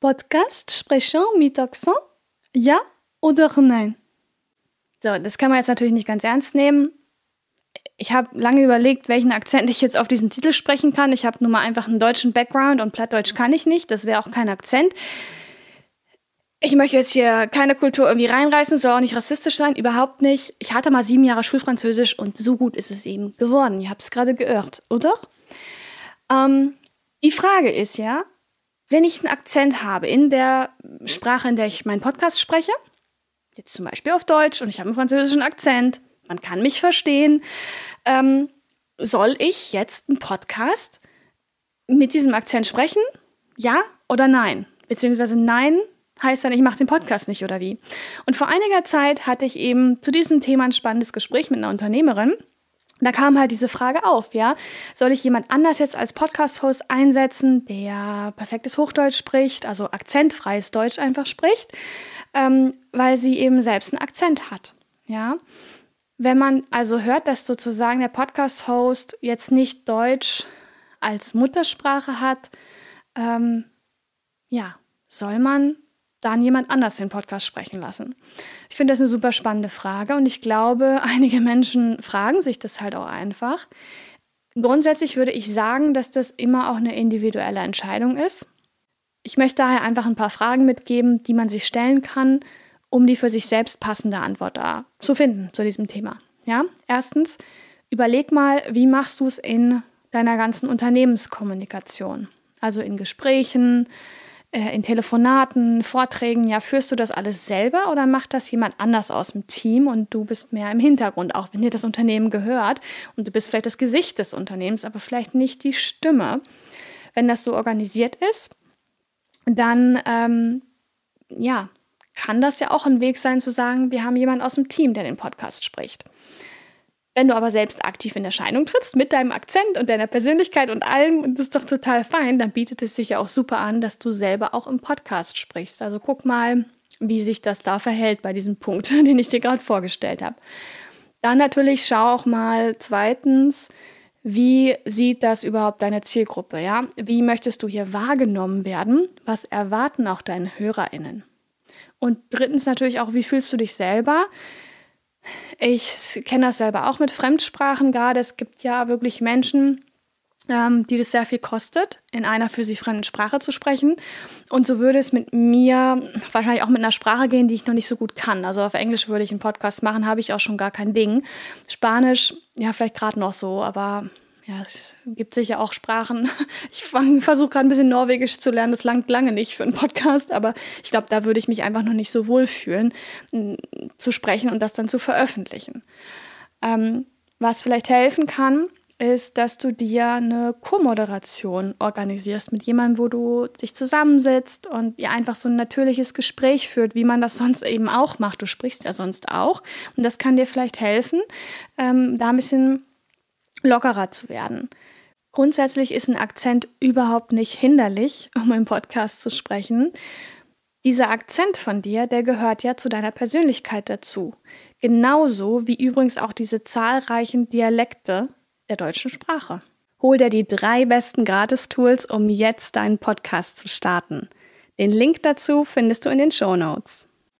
Podcast sprechen mit Akzent? Ja oder nein? So, das kann man jetzt natürlich nicht ganz ernst nehmen. Ich habe lange überlegt, welchen Akzent ich jetzt auf diesen Titel sprechen kann. Ich habe nun mal einfach einen deutschen Background und Plattdeutsch kann ich nicht. Das wäre auch kein Akzent. Ich möchte jetzt hier keine Kultur irgendwie reinreißen, soll auch nicht rassistisch sein, überhaupt nicht. Ich hatte mal sieben Jahre Schulfranzösisch und so gut ist es eben geworden. Ihr habt es gerade geirrt, oder? Ähm, die Frage ist ja, wenn ich einen Akzent habe in der Sprache, in der ich meinen Podcast spreche, jetzt zum Beispiel auf Deutsch und ich habe einen französischen Akzent, man kann mich verstehen, ähm, soll ich jetzt einen Podcast mit diesem Akzent sprechen? Ja oder nein? Beziehungsweise nein heißt dann, ich mache den Podcast nicht oder wie. Und vor einiger Zeit hatte ich eben zu diesem Thema ein spannendes Gespräch mit einer Unternehmerin. Da kam halt diese Frage auf, ja, soll ich jemand anders jetzt als Podcast-Host einsetzen, der perfektes Hochdeutsch spricht, also akzentfreies Deutsch einfach spricht, ähm, weil sie eben selbst einen Akzent hat, ja. Wenn man also hört, dass sozusagen der Podcast-Host jetzt nicht Deutsch als Muttersprache hat, ähm, ja, soll man dann jemand anders den Podcast sprechen lassen? Ich finde das eine super spannende Frage und ich glaube, einige Menschen fragen sich das halt auch einfach. Grundsätzlich würde ich sagen, dass das immer auch eine individuelle Entscheidung ist. Ich möchte daher einfach ein paar Fragen mitgeben, die man sich stellen kann, um die für sich selbst passende Antwort zu finden zu diesem Thema. Ja? Erstens, überleg mal, wie machst du es in deiner ganzen Unternehmenskommunikation? Also in Gesprächen, in Telefonaten, Vorträgen, ja, führst du das alles selber oder macht das jemand anders aus dem Team und du bist mehr im Hintergrund, auch wenn dir das Unternehmen gehört und du bist vielleicht das Gesicht des Unternehmens, aber vielleicht nicht die Stimme. Wenn das so organisiert ist, dann ähm, ja, kann das ja auch ein Weg sein zu sagen, wir haben jemanden aus dem Team, der den Podcast spricht. Wenn du aber selbst aktiv in Erscheinung trittst mit deinem Akzent und deiner Persönlichkeit und allem, und das ist doch total fein, dann bietet es sich ja auch super an, dass du selber auch im Podcast sprichst. Also guck mal, wie sich das da verhält bei diesem Punkt, den ich dir gerade vorgestellt habe. Dann natürlich schau auch mal zweitens, wie sieht das überhaupt deine Zielgruppe, ja? Wie möchtest du hier wahrgenommen werden? Was erwarten auch deine HörerInnen? Und drittens natürlich auch, wie fühlst du dich selber? Ich kenne das selber auch mit Fremdsprachen gerade. Es gibt ja wirklich Menschen, ähm, die das sehr viel kostet, in einer für sie fremden Sprache zu sprechen. Und so würde es mit mir wahrscheinlich auch mit einer Sprache gehen, die ich noch nicht so gut kann. Also auf Englisch würde ich einen Podcast machen, habe ich auch schon gar kein Ding. Spanisch, ja, vielleicht gerade noch so, aber ja, es gibt sicher auch Sprachen. Ich versuche gerade ein bisschen Norwegisch zu lernen. Das langt lange nicht für einen Podcast, aber ich glaube, da würde ich mich einfach noch nicht so wohl fühlen, zu sprechen und das dann zu veröffentlichen. Ähm, was vielleicht helfen kann, ist, dass du dir eine Co-Moderation organisierst mit jemandem, wo du dich zusammensitzt und ihr einfach so ein natürliches Gespräch führt, wie man das sonst eben auch macht. Du sprichst ja sonst auch. Und das kann dir vielleicht helfen, ähm, da ein bisschen lockerer zu werden. Grundsätzlich ist ein Akzent überhaupt nicht hinderlich, um im Podcast zu sprechen. Dieser Akzent von dir, der gehört ja zu deiner Persönlichkeit dazu. Genauso wie übrigens auch diese zahlreichen Dialekte der deutschen Sprache. Hol dir die drei besten Gratis-Tools, um jetzt deinen Podcast zu starten. Den Link dazu findest du in den Show Notes.